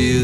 she is